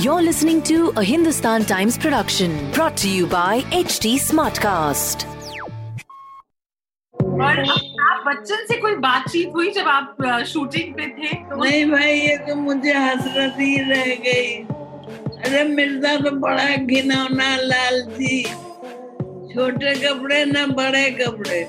You're listening to a Hindustan Times production brought to you by HT Smartcast. और आप बच्चन से कोई बातचीत हुई जब आप शूटिंग पे थे? तो नहीं भाई ये तो मुझे हसरत ही रह गई। अरे मिर्ज़ा तो बड़ा घिनौना लालची छोटे कपड़े ना बड़े कपड़े।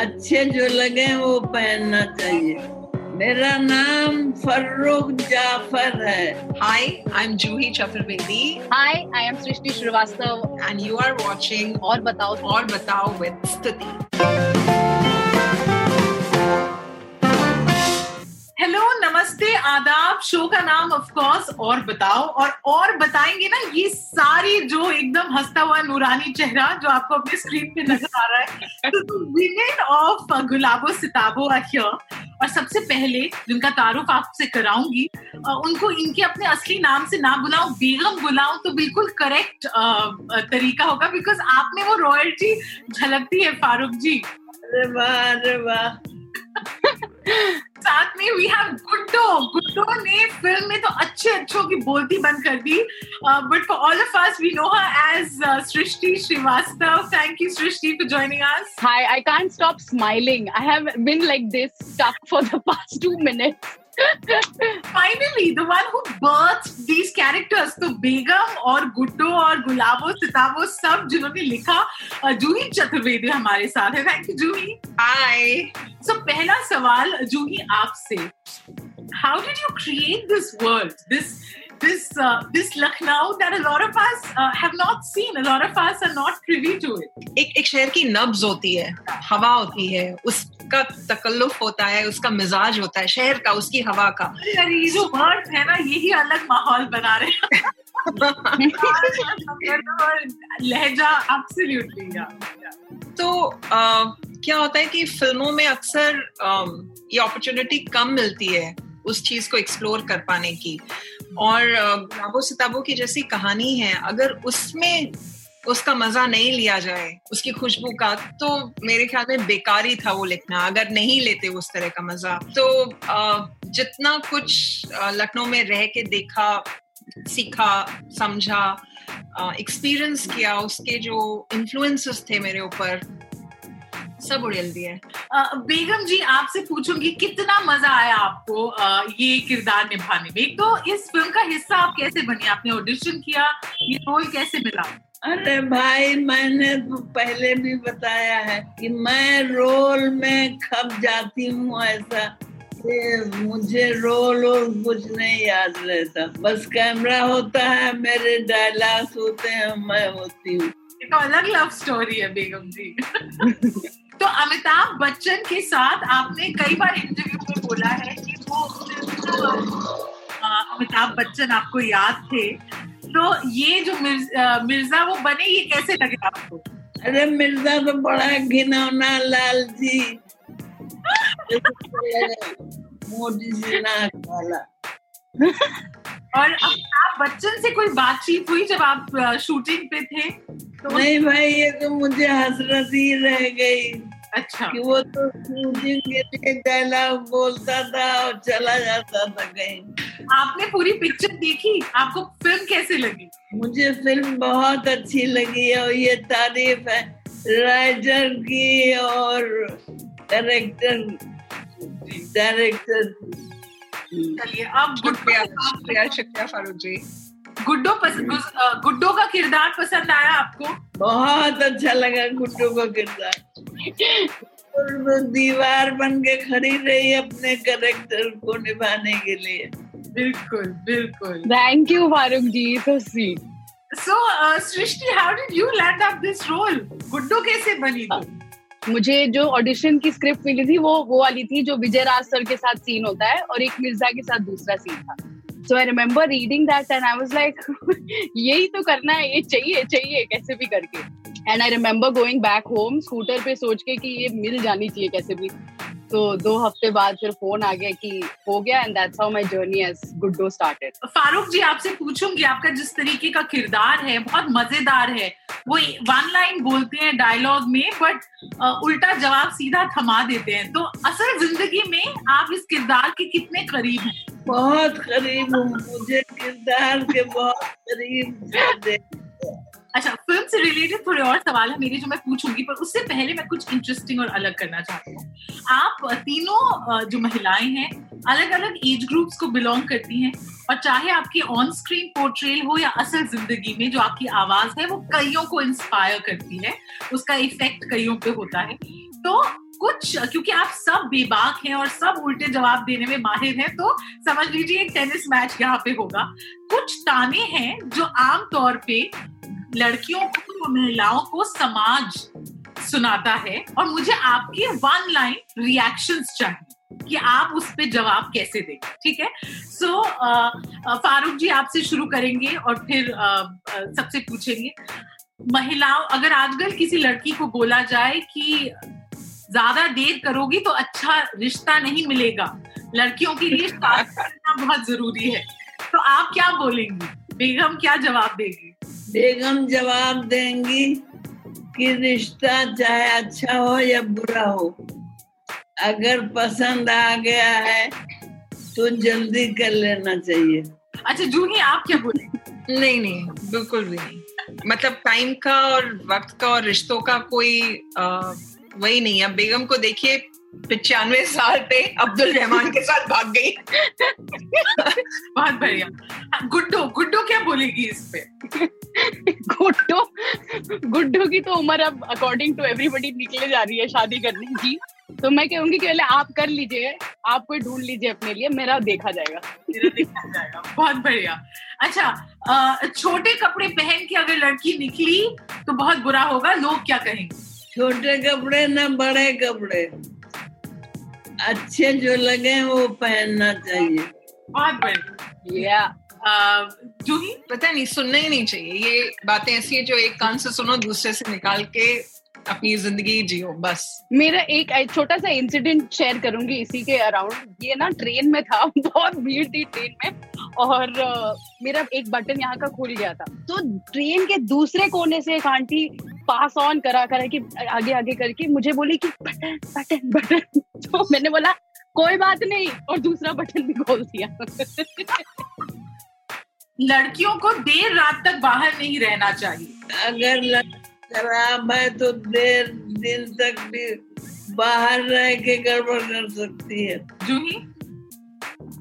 अच्छे जो लगे वो पहनना चाहिए। मेरा नाम फर्रुख जाफ़र है Hi, I'm Juhi Chaturvedi Hi, I am Srishti Srivastav. and you are watching और बताओ Aur Batao with Stuti. Hello नमस्ते आदाब शो का नाम ऑफ़ कोर्स और बताओ। और और बताएँगे ना ये सारी जो एकदम हंसता हुआ नूरानी चेहरा जो आपको अपने स्क्रीन पे नज़र आ रहा है तो women of Gulabo Sitabo are here और सबसे पहले जिनका तारुफ आपसे कराऊँगी उनको इनके अपने असली नाम से ना बुलाऊं बेगम बुलाऊं तो बिल्कुल करेक्ट तरीका होगा बिकॉज़ आप में वो रॉयल्टी झलकती है फारूक जी। अरे वाह अरे वाह। साथ में वी हैव गुड्डो गुड्डो ने फ़िल्म में तो अच्छे अच्छों की बोलती बंद कर दी but for all of us we know her as Srishti Shrivastava thank you Srishti for joining us Hi, I can't stop smiling. I have been like this stuck for the past two minutes. Finally the one who birth these characters तो बेगम और गुड्डो और गुलाबो सिताबो सब जिन्होंने लिखा जूही चतुर्वेदी हमारे साथ है thank you Juhi Hi. So पहला सवाल जूही आपसे how did you create this world this this uh, this Lucknow that a lot of us uh, have not seen. A lot of us are not privy to it. एक एक शहर की नब्ज होती है हवा होती है उसका तकल्लुफ होता है उसका मिजाज होता है शहर का उसकी हवा का। जो वर्ड है ना यही अलग माहौल बना रहे हैं। लहजा एब्सोल्युटली तो क्या होता है कि फ़िल्मों में अक्सर ये अपॉर्चुनिटी कम मिलती है उस चीज़ को एक्सप्लोर कर पाने की। और गुलाबो सिताबो की जैसी कहानी है अगर उसमें उसका मज़ा नहीं लिया जाए उसकी खुशबू का तो मेरे ख्याल में बेकारी था वो लिखना अगर नहीं लेते उस तरह का मज़ा। तो जितना कुछ लखनऊ में रह के देखा सीखा समझा एक्सपीरियंस किया उसके जो इन्फ्लुएंसेस थे मेरे ऊपर सब उड़ेल दिए। बेगम जी आपसे पूछूँगी कितना मज़ा आया आपको अ, ये किरदार निभाने में? तो इस फ़िल्म का हिस्सा आप कैसे बनी? आपने ऑडिशन किया ये रोल कैसे मिला? अरे भाई, मैंने तो पहले भी बताया है कि मैं रोल में खप जाती हूँ ऐसा। मुझे रोल और कुछ नहीं याद रहता। बस कैमरा होता है, मेरे डायलॉग्स होते हैं, मैं होती हूँ। तो अलग लव स्टोरी है, बेगम जी। तो अमिताभ बच्चन के साथ आपने कई बार इंटरव्यू में बोला है कि वो अमिताभ बच्चन आपको याद थे। तो ये जो मिर्ज- मिर्ज़ा वो बने ये कैसे लगे आपको? अरे मिर्ज़ा तो बड़ा घिनौना लालची। मोटी सी नाक वाला और आप बच्चन से कोई बातचीत हुई जब आप शूटिंग पे थे? तो नहीं भाई ये तो मुझे हसरत ही रह गई। अच्छा। कि वो तो शूटिंग के लिए डायलॉग बोलता था और चला जाता था कहीं। आपने पूरी पिक्चर देखी? आपको फ़िल्म कैसे लगी? मुझे फ़िल्म बहुत अच्छी लगी और ये तारीफ़ है राइटर की और डायरेक्टर डायरेक्टर चलिए अब गुड्डो शुक्रिया शुक्रिया फारूक जी। गुड्डो पसंद गुड्डो का किरदार पसंद आया आपको? बहुत अच्छा लगा गुड्डू का किरदार। और दीवार बन के खड़ी रही अपने करेक्टर को निभाने के लिए। बिल्कुल बिल्कुल Thank you, Farooq ji. So sweet. So Srishti how did you land up this role Guddo कैसे बनी तू मुझे जो ऑडिशन की स्क्रिप्ट मिली थी वो वो वाली थी जो विजय राज सर के साथ सीन होता है और एक मिर्ज़ा के साथ दूसरा सीन था so I remember reading that and I was like यही तो करना है ये चाहिए चाहिए कैसे भी करके and I remember going back home scooter पे सोच के कि ये मिल जानी चाहिए कैसे भी। तो दो हफ़्ते बाद फिर फ़ोन आ गया कि हो गया and that's how my journey as Guddo started Farooq ji आपसे पूछूँगी आपका जिस तरीके का किरदार है बहुत मज़ेदार है वो वन लाइन बोलते हैं डायलॉग में बट उल्टा जवाब सीधा थमा देते हैं। तो असल ज़िंदगी में आप इस किरदार के कितने करीब हैं? बहुत करीब हूँ मुझे किरदार के बहुत करीब अच्छा फ़िल्म से रिलेटेड थोड़े और सवाल है मेरे जो मैं पूछूँगी, पर उससे पहले मैं कुछ इंटरेस्टिंग और अलग करना चाहती हूँ। आप तीनों जो महिलाएँ हैं अलग अलग एज ग्रुप्स को बिलोंग करती हैं और चाहे आपकी ऑन स्क्रीन पोर्ट्रेल हो या असल ज़िंदगी में जो आपकी आवाज़ है, वो कईयों को इंस्पायर करती है, उसका इफ़ेक्ट कईयों पे होता है। तो कुछ, क्योंकि आप सब बेबाक हैं और सब उल्टे जवाब देने में माहिर हैं तो समझ लीजिए एक टेनिस मैच यहाँ पे होगा। कुछ ताने हैं जो आम तौर पे लड़कियों को महिलाओं को समाज सुनाता है और मुझे आपकी वन लाइन रिएक्शंस चाहिए कि आप उस पर जवाब कैसे दें ठीक है? सो so, फारूक जी आपसे शुरू करेंगे और फिर सबसे पूछेंगे। महिलाओं अगर आजकल किसी लड़की को बोला जाए कि ज़्यादा देर करोगी तो अच्छा रिश्ता नहीं मिलेगा। लड़कियों के लिए करना बहुत ज़रूरी है। तो आप क्या बोलेंगी? बेगम क्या जवाब देगी? बेगम जवाब देंगी कि रिश्ता चाहे अच्छा हो या बुरा हो अगर पसंद आ गया है तो जल्दी कर लेना चाहिए। अच्छा जूही आप क्या बोले? नहीं नहीं बिल्कुल भी नहीं। मतलब टाइम का और वक्त का और रिश्तों का कोई आ, वही नहीं है। बेगम को देखिए पिचानवे साल पे अब्दुल रहमान के साथ भाग गई। बहुत बढ़िया। गुड्डो गुड्डो क्या बोलेगी इस पे? गुड्डो गुड्डो की तो उम्र अब अकॉर्डिंग टू एवरीबडी निकले जा रही है शादी करने की। तो मैं कहूँगी कि पहले आप कर लीजिए आप कोई ढूंढ लीजिए अपने लिए मेरा देखा जाएगा। मेरा देखा जाएगा। बहुत बढ़िया। अच्छा छोटे कपड़े पहन के अगर लड़की निकली तो बहुत बुरा होगा लोग क्या कहेंगे? छोटे कपड़े ना बड़े कपड़े। अच्छे जो लगे वो पहनना चाहिए। बहुत बढ़िया जूही पता नहीं सुनना ही नहीं चाहिए। ये बातें ऐसी है जो एक कान से सुनो दूसरे से निकाल के अपनी ज़िंदगी जियो बस। मेरा एक छोटा सा इंसिडेंट शेयर करूँगी इसी के अराउंड ये ना ट्रेन में था बहुत भीड़ थी ट्रेन में और uh, मेरा एक बटन यहाँ का खुल गया था। तो ट्रेन के दूसरे कोने से एक आंटी पास ऑन करा करा कि आगे आगे करके मुझे बोली कि बटन बटन बटन। तो मैंने बोला कोई बात नहीं। और दूसरा बटन भी खोल दिया। लड़कियों को देर रात तक बाहर नहीं रहना चाहिए। अगर खराब है तो देर दिन तक भी बाहर रह के गड़बड़ कर सकती है। जूही?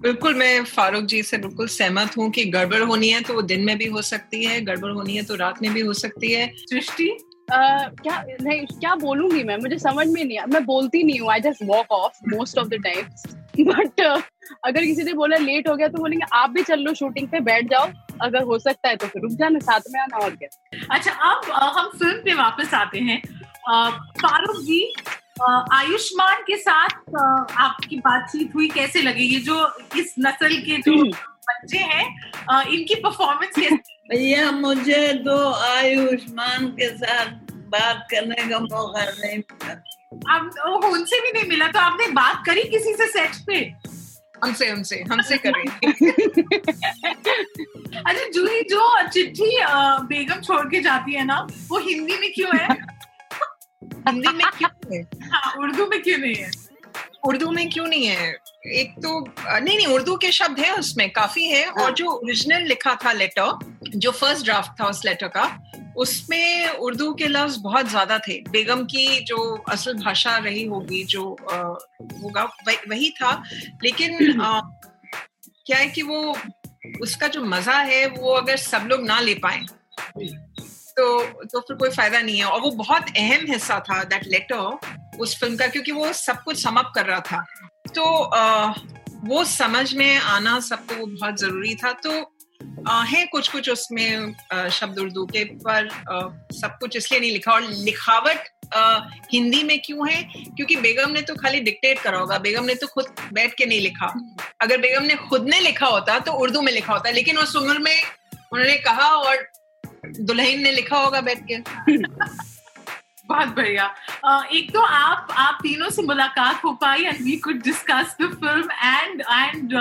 बिल्कुल मैं फारूक जी से बिल्कुल सहमत हूँ कि गड़बड़ होनी है तो वो दिन में भी हो सकती है गड़बड़ होनी है तो रात में भी हो सकती है। सृष्टि? क्या नहीं क्या बोलूँगी मैं? मुझे समझ में नहीं मैं बोलती नहीं हूँ I just walk off most of the times but अगर किसी ने बोला लेट हो गया तो बोलेंगे आप भी चल लो शूटिंग पे बैठ जाओ अगर हो सकता है तो फिर रुक जाना साथ में आना और क्या? अच्छा अब हम फ़िल्म पे वापस आते हैं। फारूक जी आयुष्मान के साथ आपकी बातचीत हुई कैसे लगी? ये जो इस नस्ल के जो बच्चे हैं इनकी परफॉर्मेंस कैसी? भैया मुझे तो आयुष्मान के साथ बात करने का मौका नहीं मिला। अब उनसे भी नहीं मिला तो आपने बात करी किसी से सेट पे? हमसे हमसे हमसे करें अच्छा जूही जो चिट्ठी बेगम छोड़ के जाती है ना वो हिंदी में क्यों है? हिंदी में क्यों है? हाँ उर्दू में क्यों नहीं है? उर्दू में क्यों नहीं है? एक तो नहीं नहीं उर्दू के शब्द है उसमें काफ़ी है और हाँ। जो ओरिजिनल लिखा था लेटर जो फ़र्स्ट ड्राफ्ट था उस लेटर का उसमें उर्दू के लफ्ज बहुत ज़्यादा थे। बेगम की जो असल भाषा रही होगी जो होगा वही था। लेकिन आ, क्या है कि वो उसका जो मज़ा है वो अगर सब लोग ना ले पाए तो तो फिर कोई फ़ायदा नहीं है। और वो बहुत अहम हिस्सा था दैट लेटर उस फ़िल्म का क्योंकि वो सब कुछ समअप कर रहा था। तो आ, वो समझ में आना सबको वो बहुत ज़रूरी था। तो है कुछ कुछ उसमें शब्द उर्दू के पर सब कुछ इसलिए नहीं लिखा, और लिखावट हिंदी में क्यों है? क्योंकि बेगम ने तो खाली डिक्टेट करा होगा, बेगम ने तो खुद बैठ के नहीं लिखा। अगर बेगम ने खुद ने लिखा होता तो उर्दू में लिखा होता, लेकिन उस उम्र में उन्होंने कहा और दुल्हन ने लिखा होगा बैठ के। बहुत बढ़िया अ, एक तो आप आप तीनों से मुलाकात हो पाई and we could discuss the film and and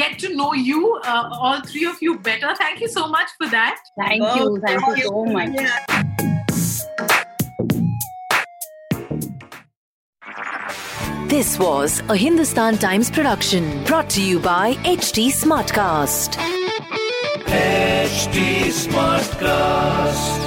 get to know you all three of you better thank you so much for that Thank you. Thank you so much. This was a Hindustan Times production brought to you by HT Smartcast. HD Smartcast.